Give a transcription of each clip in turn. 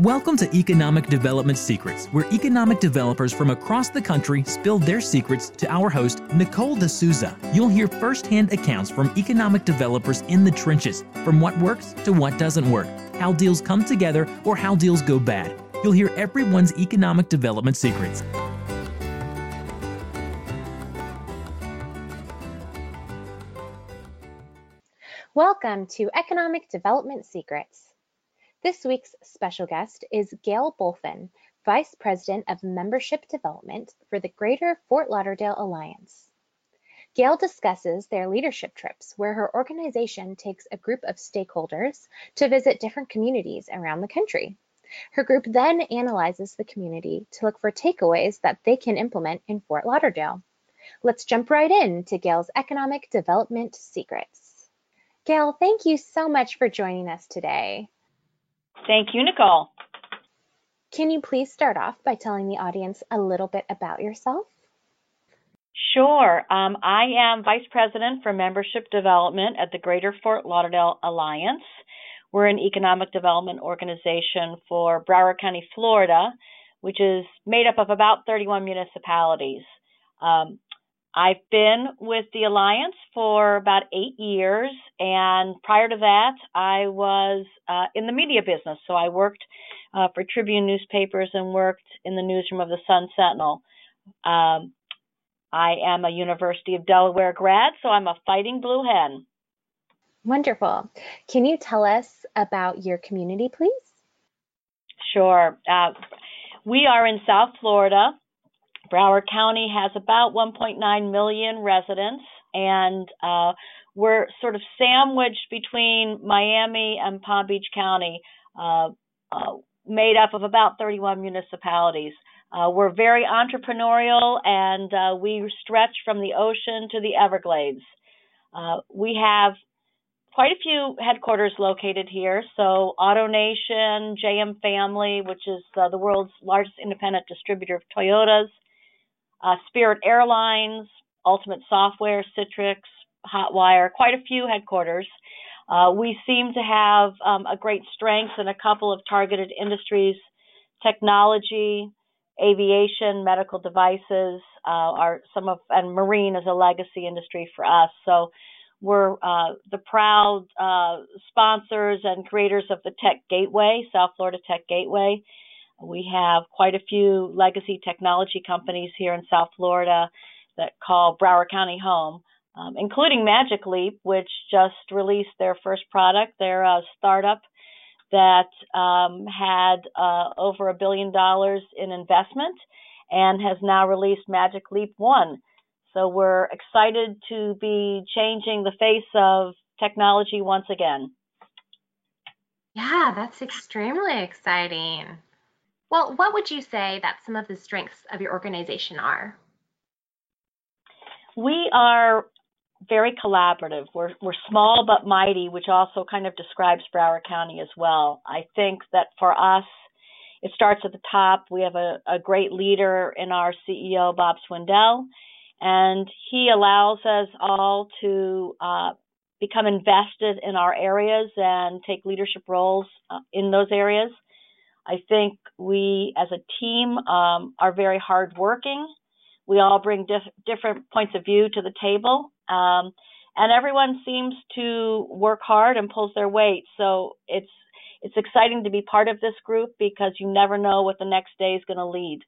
Welcome to Economic Development Secrets, where economic developers from across the country spill their secrets to our host, Nicole D'Souza. You'll hear firsthand accounts from economic developers in the trenches, from what works to what doesn't work, how deals come together or how deals go bad. You'll hear everyone's economic development secrets. Welcome to Economic Development Secrets. This week's special guest is Gail Bulfin, Vice President of Membership Development for the Greater Fort Lauderdale Alliance. Gail discusses their leadership trips where her organization takes a group of stakeholders to visit different communities around the country. Her group then analyzes the community to look for takeaways that they can implement in Fort Lauderdale. Let's jump right in to Gail's economic development secrets. Gail, thank you so much for joining us today. Thank you, Nicole. Can you please start off by telling the audience a little bit about yourself? Sure. Um, I am Vice President for Membership Development at the Greater Fort Lauderdale Alliance. We're an economic development organization for Broward County, Florida, which is made up of about 31 municipalities. Um, I've been with the Alliance for about eight years, and prior to that, I was uh, in the media business. So I worked uh, for Tribune newspapers and worked in the newsroom of the Sun Sentinel. Um, I am a University of Delaware grad, so I'm a fighting blue hen. Wonderful. Can you tell us about your community, please? Sure. Uh, we are in South Florida. Broward County has about 1.9 million residents, and uh, we're sort of sandwiched between Miami and Palm Beach County, uh, uh, made up of about 31 municipalities. Uh, we're very entrepreneurial, and uh, we stretch from the ocean to the Everglades. Uh, we have quite a few headquarters located here. So, AutoNation, JM Family, which is the world's largest independent distributor of Toyotas, uh, Spirit Airlines, Ultimate Software, Citrix, Hotwire, quite a few headquarters. Uh, we seem to have um, a great strength in a couple of targeted industries technology, aviation, medical devices, uh, are some of, and marine is a legacy industry for us. So we're uh, the proud uh, sponsors and creators of the Tech Gateway, South Florida Tech Gateway. We have quite a few legacy technology companies here in South Florida that call Broward County home, um, including Magic Leap, which just released their first product. They're a startup that um, had uh, over a billion dollars in investment and has now released Magic Leap 1. So we're excited to be changing the face of technology once again. Yeah, that's extremely exciting. Well, what would you say that some of the strengths of your organization are? We are very collaborative. We're, we're small but mighty, which also kind of describes Broward County as well. I think that for us, it starts at the top. We have a, a great leader in our CEO, Bob Swindell, and he allows us all to uh, become invested in our areas and take leadership roles uh, in those areas. I think we as a team um, are very hardworking. We all bring dif- different points of view to the table. Um, and everyone seems to work hard and pulls their weight. So it's it's exciting to be part of this group because you never know what the next day is going to lead.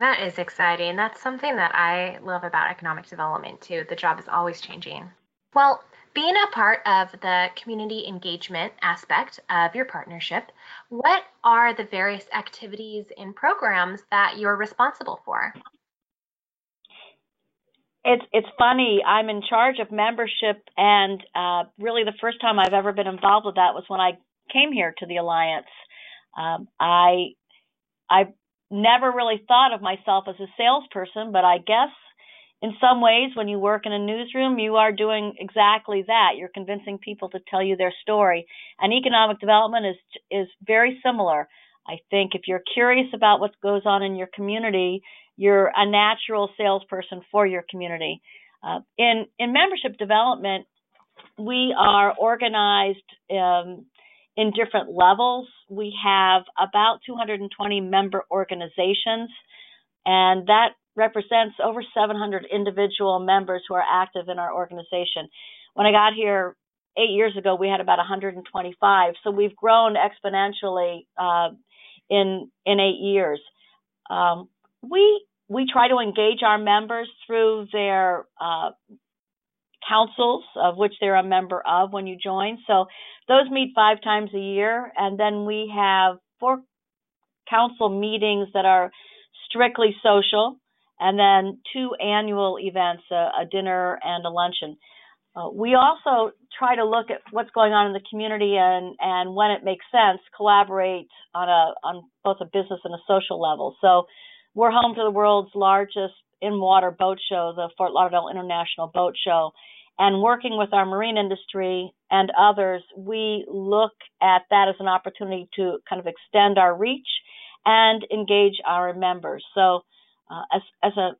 That is exciting. That's something that I love about economic development too. The job is always changing. Well, being a part of the community engagement aspect of your partnership, what are the various activities and programs that you're responsible for? It's it's funny. I'm in charge of membership, and uh, really the first time I've ever been involved with that was when I came here to the alliance. Um, I I never really thought of myself as a salesperson, but I guess in some ways, when you work in a newsroom, you are doing exactly that. You're convincing people to tell you their story. And economic development is is very similar. I think if you're curious about what goes on in your community, you're a natural salesperson for your community. Uh, in in membership development, we are organized um, in different levels. We have about 220 member organizations, and that represents over 700 individual members who are active in our organization. When I got here eight years ago, we had about 125, so we've grown exponentially uh, in in eight years. Um, we we try to engage our members through their uh, councils, of which they're a member of when you join. So those meet five times a year, and then we have four council meetings that are strictly social, and then two annual events, a, a dinner and a luncheon. Uh, we also try to look at what's going on in the community and, and when it makes sense, collaborate on a on both a business and a social level. So we're home to the world's largest in water boat show, the Fort Lauderdale International Boat Show. And working with our marine industry and others, we look at that as an opportunity to kind of extend our reach and engage our members. So, uh, as, as a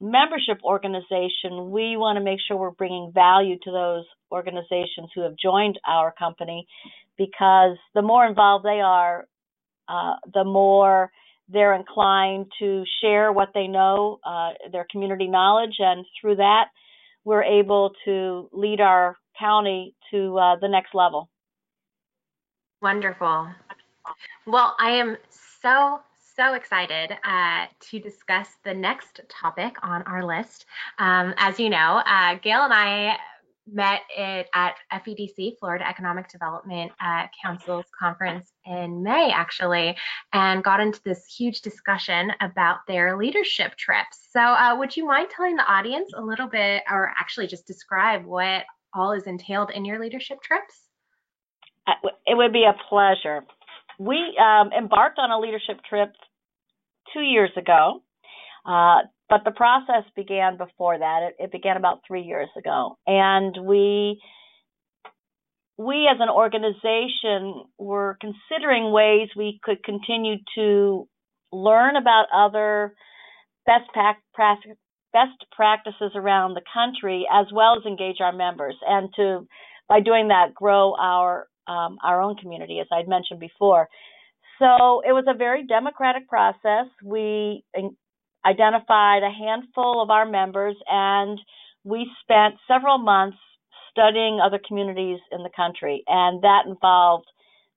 membership organization, we want to make sure we're bringing value to those organizations who have joined our company because the more involved they are, uh, the more they're inclined to share what they know, uh, their community knowledge, and through that, we're able to lead our county to uh, the next level. Wonderful. Well, I am so so excited uh, to discuss the next topic on our list. Um, as you know, uh, Gail and I met it at FEDC, Florida Economic Development uh, Council's conference in May, actually, and got into this huge discussion about their leadership trips. So, uh, would you mind telling the audience a little bit, or actually just describe what all is entailed in your leadership trips? Uh, it would be a pleasure. We um, embarked on a leadership trip two years ago. Uh, but the process began before that. It, it, began about three years ago, and we we as an organization were considering ways we could continue to learn about other best practices best practices around the country as well as engage our members and to by doing that grow our um, our own community as I'd mentioned before so it was a very democratic process. We identified a handful of our members and we spent several months studying other communities in the country. And that involved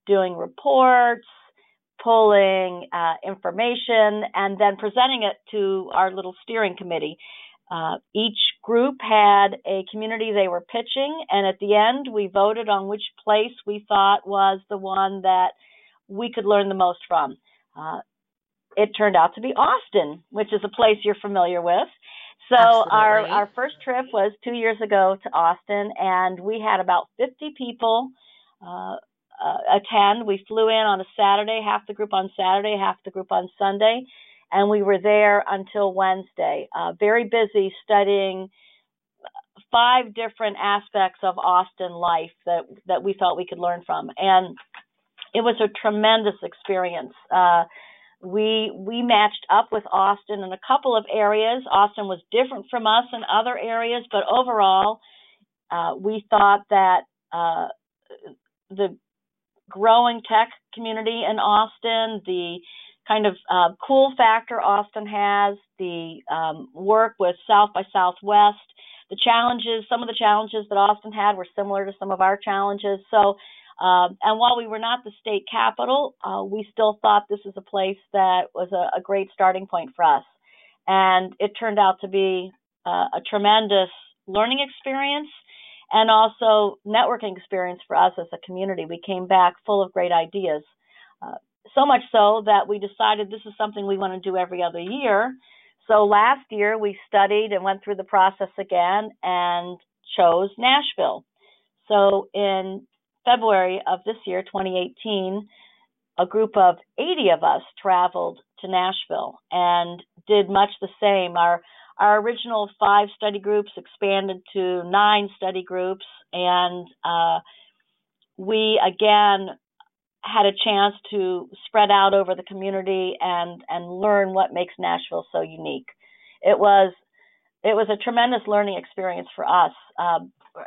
doing reports, pulling uh, information, and then presenting it to our little steering committee. Uh, each group had a community they were pitching, and at the end, we voted on which place we thought was the one that we could learn the most from. Uh, it turned out to be Austin, which is a place you're familiar with. So Absolutely. our our first trip was two years ago to Austin, and we had about 50 people uh, uh, attend. We flew in on a Saturday, half the group on Saturday, half the group on Sunday, and we were there until Wednesday. Uh, very busy studying five different aspects of Austin life that that we felt we could learn from, and it was a tremendous experience. Uh, we we matched up with Austin in a couple of areas. Austin was different from us in other areas, but overall, uh, we thought that uh, the growing tech community in Austin, the kind of uh, cool factor Austin has, the um, work with South by Southwest, the challenges, some of the challenges that Austin had were similar to some of our challenges. So um, and while we were not the state capital, uh, we still thought this was a place that was a, a, great starting point for us. And it turned out to be uh, a tremendous learning experience and also networking experience for us as a community. We came back full of great ideas. Uh, so much so that we decided this is something we want to do every other year. So last year we studied and went through the process again and chose Nashville. So in February of this year, 2018, a group of 80 of us traveled to Nashville and did much the same. Our our original five study groups expanded to nine study groups, and uh, we again had a chance to spread out over the community and and learn what makes Nashville so unique. It was it was a tremendous learning experience for us uh,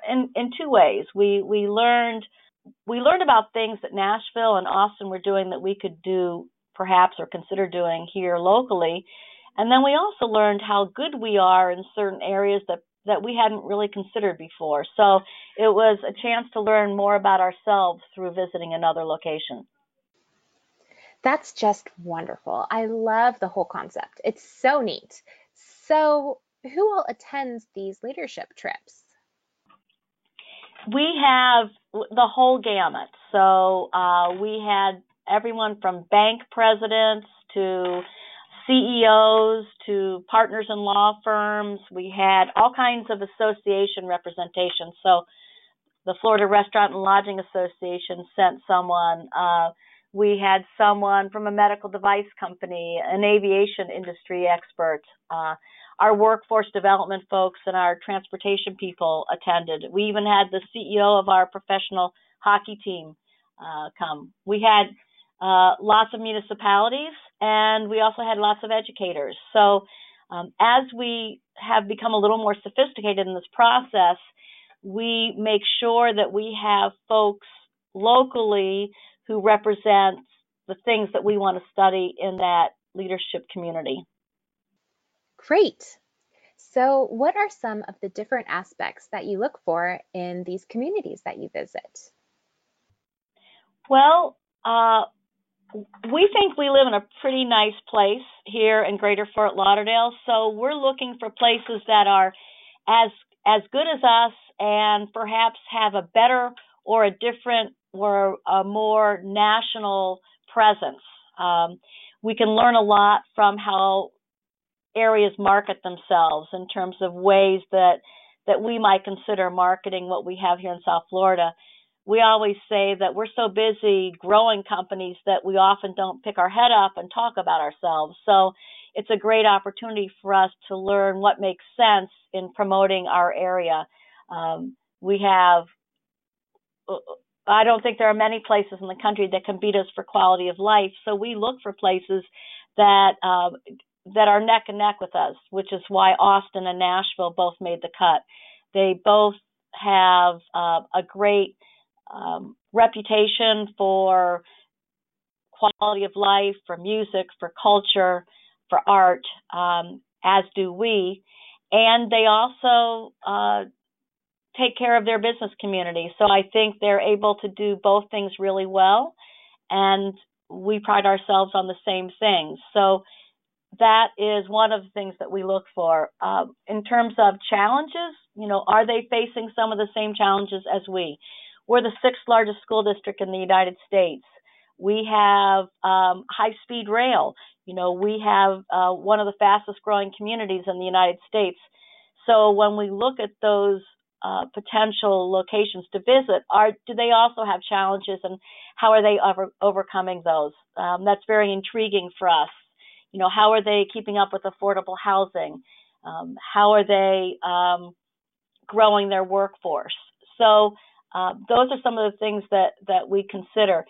in in two ways. We we learned we learned about things that Nashville and Austin were doing that we could do perhaps or consider doing here locally. And then we also learned how good we are in certain areas that that we hadn't really considered before. So it was a chance to learn more about ourselves through visiting another location. That's just wonderful. I love the whole concept. It's so neat. So, who all attends these leadership trips? We have the whole gamut. So, uh, we had everyone from bank presidents to CEOs to partners in law firms. We had all kinds of association representation. So, the Florida Restaurant and Lodging Association sent someone. Uh, we had someone from a medical device company, an aviation industry expert. Uh, our workforce development folks and our transportation people attended. We even had the CEO of our professional hockey team uh, come. We had uh, lots of municipalities and we also had lots of educators. So um, as we have become a little more sophisticated in this process, we make sure that we have folks locally who represent the things that we want to study in that leadership community. Great. So, what are some of the different aspects that you look for in these communities that you visit? Well, uh, we think we live in a pretty nice place here in Greater Fort Lauderdale, so we're looking for places that are as as good as us and perhaps have a better or a different or a more national presence. Um, we can learn a lot from how areas market themselves in terms of ways that that we might consider marketing what we have here in South Florida. We always say that we're so busy growing companies that we often don't pick our head up and talk about ourselves. So it's a great opportunity for us to learn what makes sense in promoting our area. Um, we have I don't think there are many places in the country that can beat us for quality of life. So we look for places that uh, that are neck and neck with us, which is why Austin and Nashville both made the cut. They both have uh, a great um, reputation for quality of life, for music, for culture, for art, um, as do we. And they also uh, take care of their business community. So I think they're able to do both things really well. And we pride ourselves on the same things. So that is one of the things that we look for. Uh, in terms of challenges, you know, are they facing some of the same challenges as we? We're the sixth largest school district in the United States. We have um, high speed rail. You know, we have uh, one of the fastest growing communities in the United States. So when we look at those uh, potential locations to visit are do they also have challenges and how are they over, overcoming those um, that's very intriguing for us you know how are they keeping up with affordable housing? Um, how are they um, growing their workforce? So uh, those are some of the things that that we consider.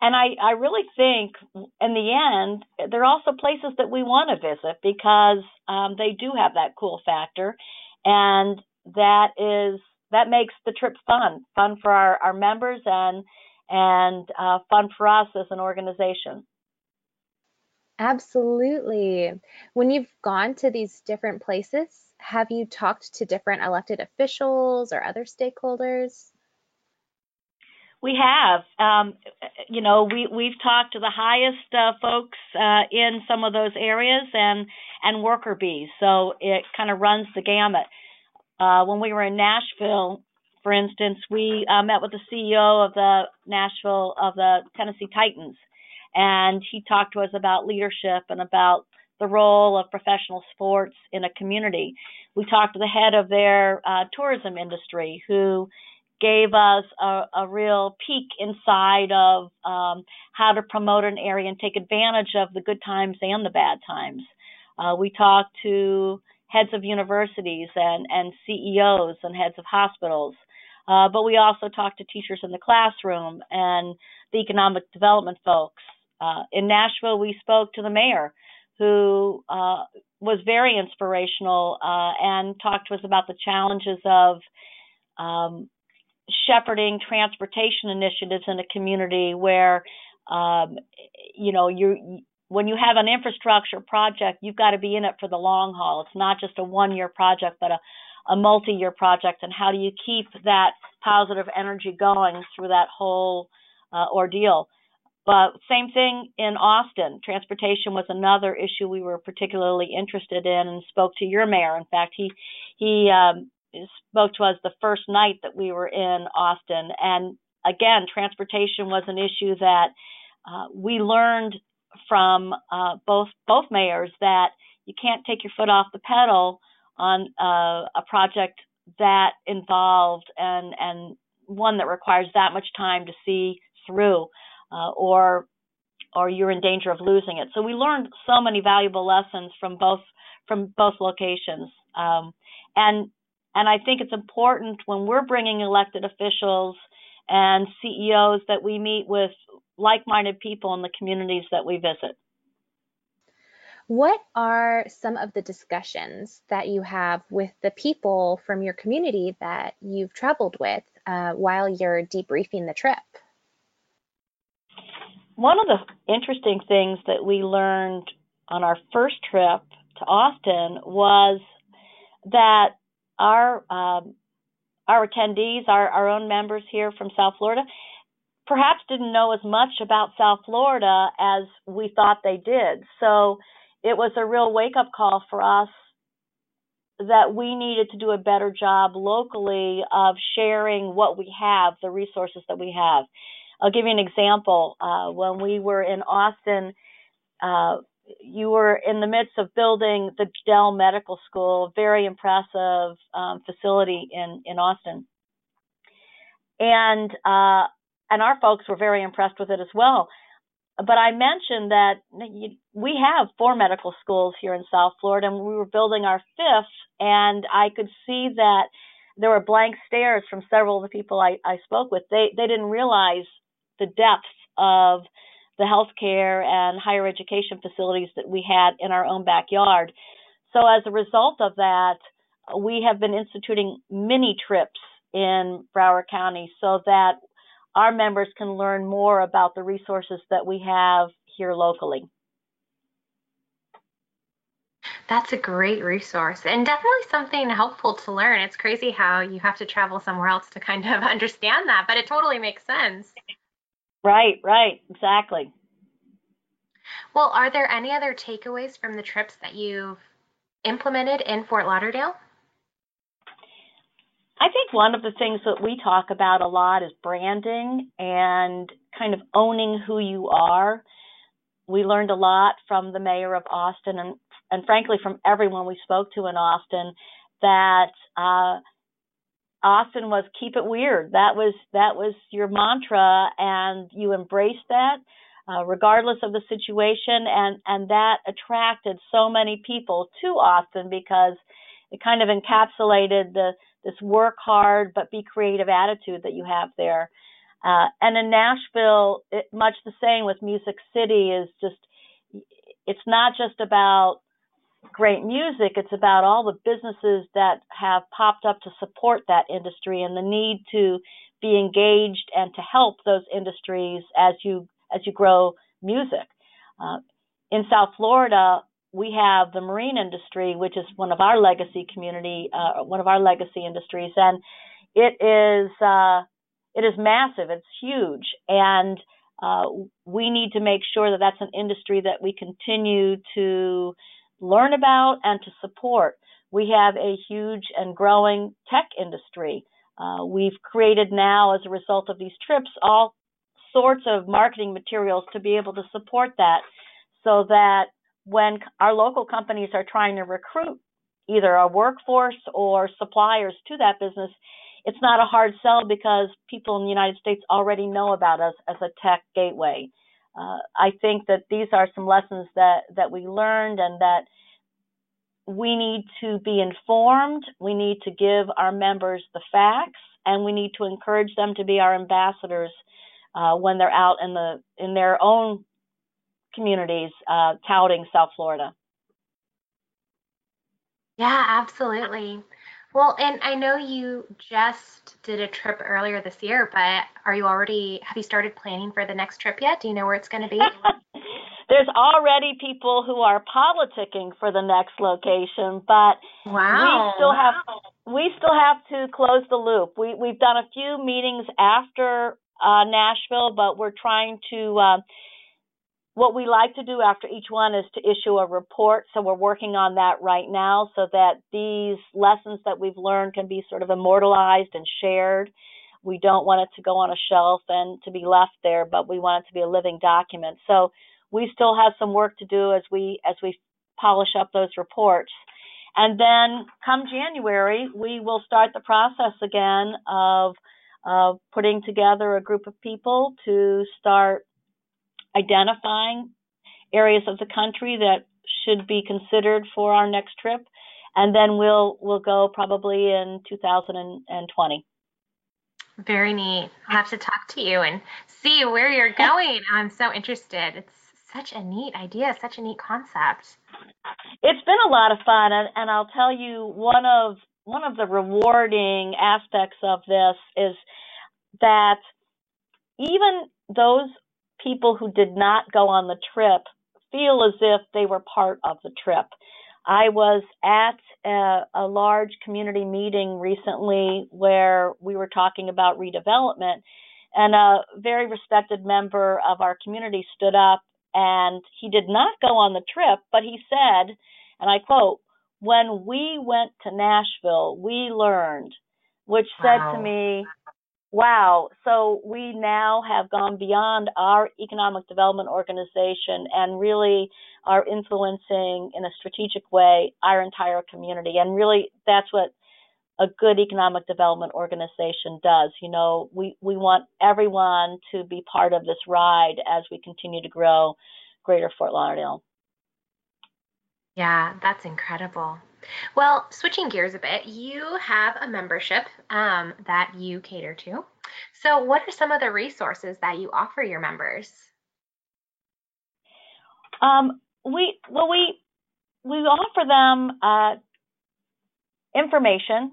And I, I really think in the end they're also places that we want to visit because um, they do have that cool factor. And that is that makes the trip fun, fun for our, our members and and uh, fun for us as an organization. Absolutely. When you've gone to these different places, have you talked to different elected officials or other stakeholders? We have. Um, you know, we we've talked to the highest uh, folks uh, in some of those areas and and worker bees. So it kind of runs the gamut. Uh, when we were in Nashville, for instance, we uh, met with the CEO of the Nashville of the Tennessee Titans, and he talked to us about leadership and about the role of professional sports in a community. We talked to the head of their uh, tourism industry who gave us a, a real peek inside of um, how to promote an area and take advantage of the good times and the bad times. Uh, we talked to heads of universities and, and CEOs and heads of hospitals. Uh, but we also talked to teachers in the classroom and the economic development folks. Uh, in Nashville, we spoke to the mayor, who uh, was very inspirational uh, and talked to us about the challenges of um, shepherding transportation initiatives in a community where um, you know you when you have an infrastructure project you've got to be in it for the long haul. It's not just a one year project but a, a multi year project. And how do you keep that positive energy going through that whole uh, ordeal but same thing in Austin. Transportation was another issue we were particularly interested in, and spoke to your mayor. In fact, he he um, spoke to us the first night that we were in Austin. And again, transportation was an issue that uh, we learned from uh, both both mayors that you can't take your foot off the pedal on uh, a project that involved and and one that requires that much time to see through, uh, or or you're in danger of losing it. So we learned so many valuable lessons from both from both locations. Um, and and I think it's important when we're bringing elected officials and CEOs that we meet with like minded people in the communities that we visit. What are some of the discussions that you have with the people from your community that you've traveled with uh, while you're debriefing the trip? One of the interesting things that we learned on our first trip to Austin was that our um, our attendees, our, our own members here from South Florida, perhaps didn't know as much about South Florida as we thought they did. So it was a real wake up call for us that we needed to do a better job locally of sharing what we have, the resources that we have. I'll give you an example. Uh, when we were in Austin, uh, you were in the midst of building the Dell Medical School, very impressive um, facility in in Austin, and uh, and our folks were very impressed with it as well. But I mentioned that we have four medical schools here in South Florida, and we were building our fifth, and I could see that there were blank stares from several of the people I, I spoke with. They they didn't realize the depth of the healthcare and higher education facilities that we had in our own backyard. So, as a result of that, we have been instituting mini trips in Broward County so that our members can learn more about the resources that we have here locally. That's a great resource and definitely something helpful to learn. It's crazy how you have to travel somewhere else to kind of understand that, but it totally makes sense. Right, right, exactly. Well, are there any other takeaways from the trips that you've implemented in Fort Lauderdale? I think one of the things that we talk about a lot is branding and kind of owning who you are. We learned a lot from the mayor of Austin and, and frankly from everyone we spoke to in Austin that uh, Austin was keep it weird. That was that was your mantra, and you embraced that, uh, regardless of the situation, and and that attracted so many people to Austin because it kind of encapsulated the this work hard but be creative attitude that you have there. Uh, and in Nashville, it, much the same with Music City is just it's not just about great music. It's about all the businesses that have popped up to support that industry and the need to be engaged and to help those industries as you as you grow music. Uh, in South Florida, we have the marine industry, which is one of our legacy community, uh, one of our legacy industries, and it is uh, it is massive. It's huge, and uh, we need to make sure that that's an industry that we continue to learn about and to support. We have a huge and growing tech industry. Uh, we've created now, as a result of these trips, all sorts of marketing materials to be able to support that so that when our local companies are trying to recruit either a workforce or suppliers to that business, it's not a hard sell because people in the United States already know about us as a tech gateway uh, I think that these are some lessons that that we learned and that we need to be informed. We need to give our members the facts, and we need to encourage them to be our ambassadors uh, when they're out in the in their own communities uh, touting South Florida. Yeah, absolutely. Well, and I know you just did a trip earlier this year, but are you already, have you started planning for the next trip yet? Do you know where it's going to be? There's already people who are politicking for the next location, but wow. we still have we still have to close the loop. We we've done a few meetings after uh, Nashville, but we're trying to uh, what we like to do after each one is to issue a report. So we're working on that right now so that these lessons that we've learned can be sort of immortalized and shared. We don't want it to go on a shelf and to be left there, but we want it to be a living document. So we still have some work to do as we as we polish up those reports. And then come January, we will start the process again of uh, putting together a group of people to start identifying areas of the country that should be considered for our next trip, and then we'll we'll go probably in 2020. Very neat. I'll have to talk to you and see where you're going. I'm so interested. It's such a neat idea, such a neat concept. It's been a lot of fun, and, and I'll tell you one of one of the rewarding aspects of this is that even those people who did not go on the trip feel as if they were part of the trip. I was at a, a, large community meeting recently where we were talking about redevelopment, and a very respected member of our community stood up and he did not go on the trip, but he said, and I quote, when we went to Nashville, we learned, which said wow. to me, wow, so we now have gone beyond our economic development organization and really are influencing in a strategic way our entire community. And really, that's what a good economic development organization does. You know, we, we want everyone to be part of this ride as we continue to grow greater Fort Lauderdale. Yeah, that's incredible. Well, switching gears a bit, you have a membership um, that you cater to. So, what are some of the resources that you offer your members? Um, we well we we offer them uh, information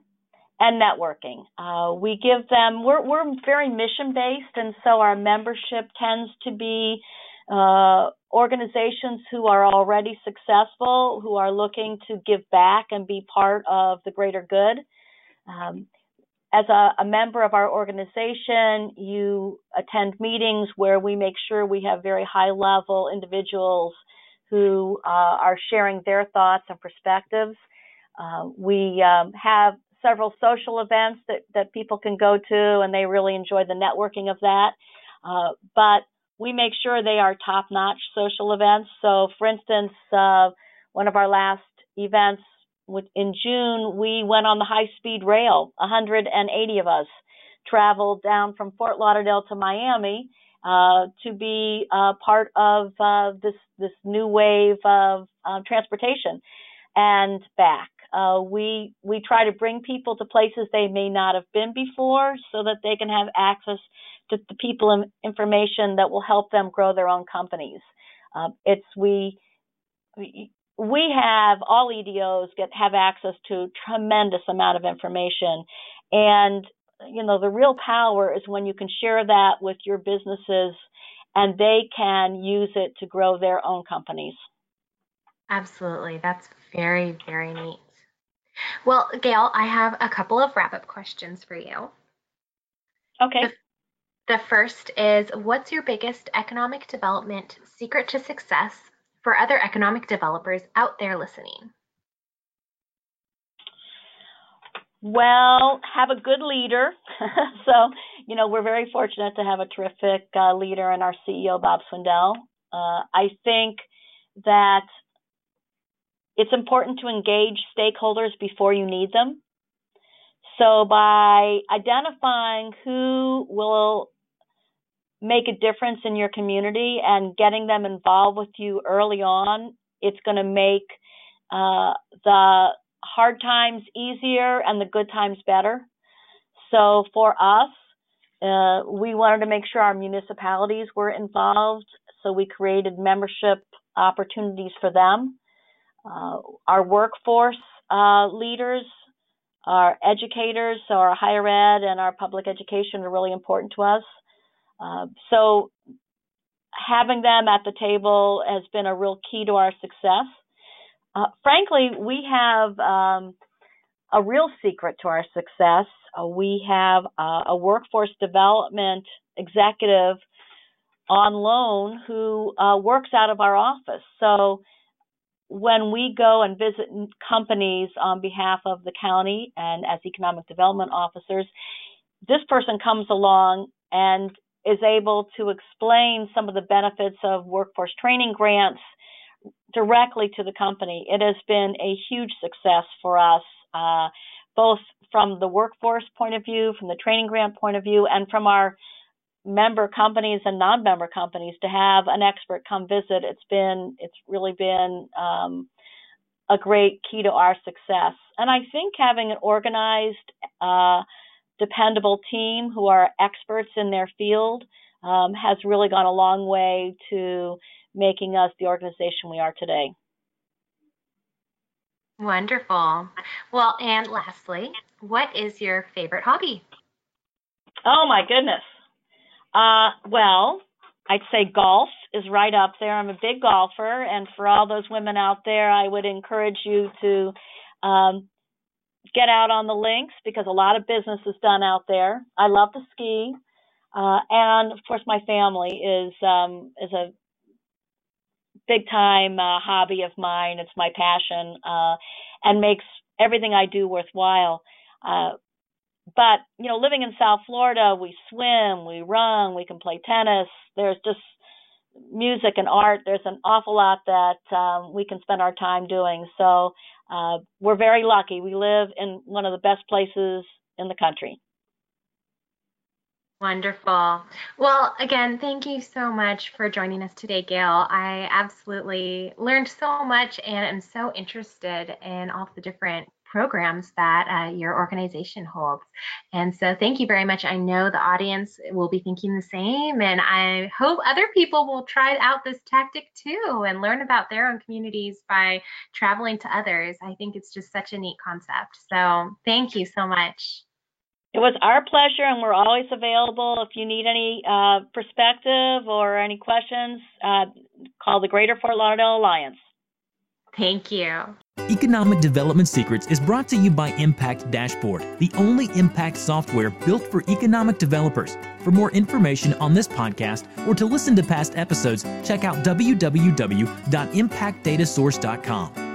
and networking. Uh, we give them we're we're very mission based, and so our membership tends to be uh, organizations who are already successful, who are looking to give back and be part of the greater good. Um, as a, a, member of our organization, you attend meetings where we make sure we have very high level individuals who uh, are sharing their thoughts and perspectives. Uh, we um, have several social events that, that people can go to, and they really enjoy the networking of that. Uh, but we make sure they are top notch social events. So, for instance, uh, one of our last events in June, we went on the high speed rail. 180 of us traveled down from Fort Lauderdale to Miami uh, to be uh, part of uh, this this new wave of uh, transportation and back. Uh, we we try to bring people to places they may not have been before, so that they can have access to the people and information that will help them grow their own companies. Uh, it's we, we we have all EDOs get have access to tremendous amount of information, and you know the real power is when you can share that with your businesses, and they can use it to grow their own companies. Absolutely, that's very very neat. Well, Gail, I have a couple of wrap up questions for you. Okay. The, the first is What's your biggest economic development secret to success for other economic developers out there listening? Well, have a good leader. so, you know, we're very fortunate to have a terrific uh, leader in our CEO, Bob Swindell. Uh, I think that it's important to engage stakeholders before you need them. So by identifying who will make a difference in your community and getting them involved with you early on, it's going to make uh, the hard times easier and the good times better. So for us, uh, we wanted to make sure our municipalities were involved, so we created membership opportunities for them. Uh, our workforce uh, leaders our educators, so our higher ed and our public education are really important to us. Uh, so having them at the table has been a real key to our success. Uh, frankly, we have um, a real secret to our success. Uh, we have uh, a workforce development executive on loan who uh, works out of our office. So when we go and visit companies on behalf of the county and as economic development officers, this person comes along and is able to explain some of the benefits of workforce training grants directly to the company. It has been a huge success for us, uh, both from the workforce point of view, from the training grant point of view, and from our member companies and non-member companies to have an expert come visit. It's been, it's really been um, a great key to our success. And I think having an organized, uh, dependable team who are experts in their field um, has really gone a long way to making us the organization we are today. Wonderful. Well, and lastly, what is your favorite hobby? Oh my goodness. Uh, well, I'd say golf is right up there. I'm a big golfer, and for all those women out there, I would encourage you to um, get out on the links because a lot of business is done out there. I love to ski, uh, and of course, my family is um, is a big time uh, hobby of mine. It's my passion uh, and makes everything I do worthwhile. Uh, but you know, living in South Florida, we swim, we run, we can play tennis. There's just music and art. There's an awful lot that um, we can spend our time doing. So uh, we're very lucky. We live in one of the best places in the country. Wonderful. Well, again, thank you so much for joining us today, Gail. I absolutely learned so much and am so interested in all the different programs that uh, your organization holds. And so thank you very much. I know the audience will be thinking the same, and I hope other people will try out this tactic too and learn about their own communities by traveling to others. I think it's just such a neat concept. So thank you so much. It was our pleasure, and we're always available. If you need any uh, perspective or any questions, uh, call the Greater Fort Lauderdale Alliance. Thank you. Economic Development Secrets is brought to you by Impact Dashboard, the only impact software built for economic developers. For more information on this podcast or to listen to past episodes, check out www.impactdatasource.com.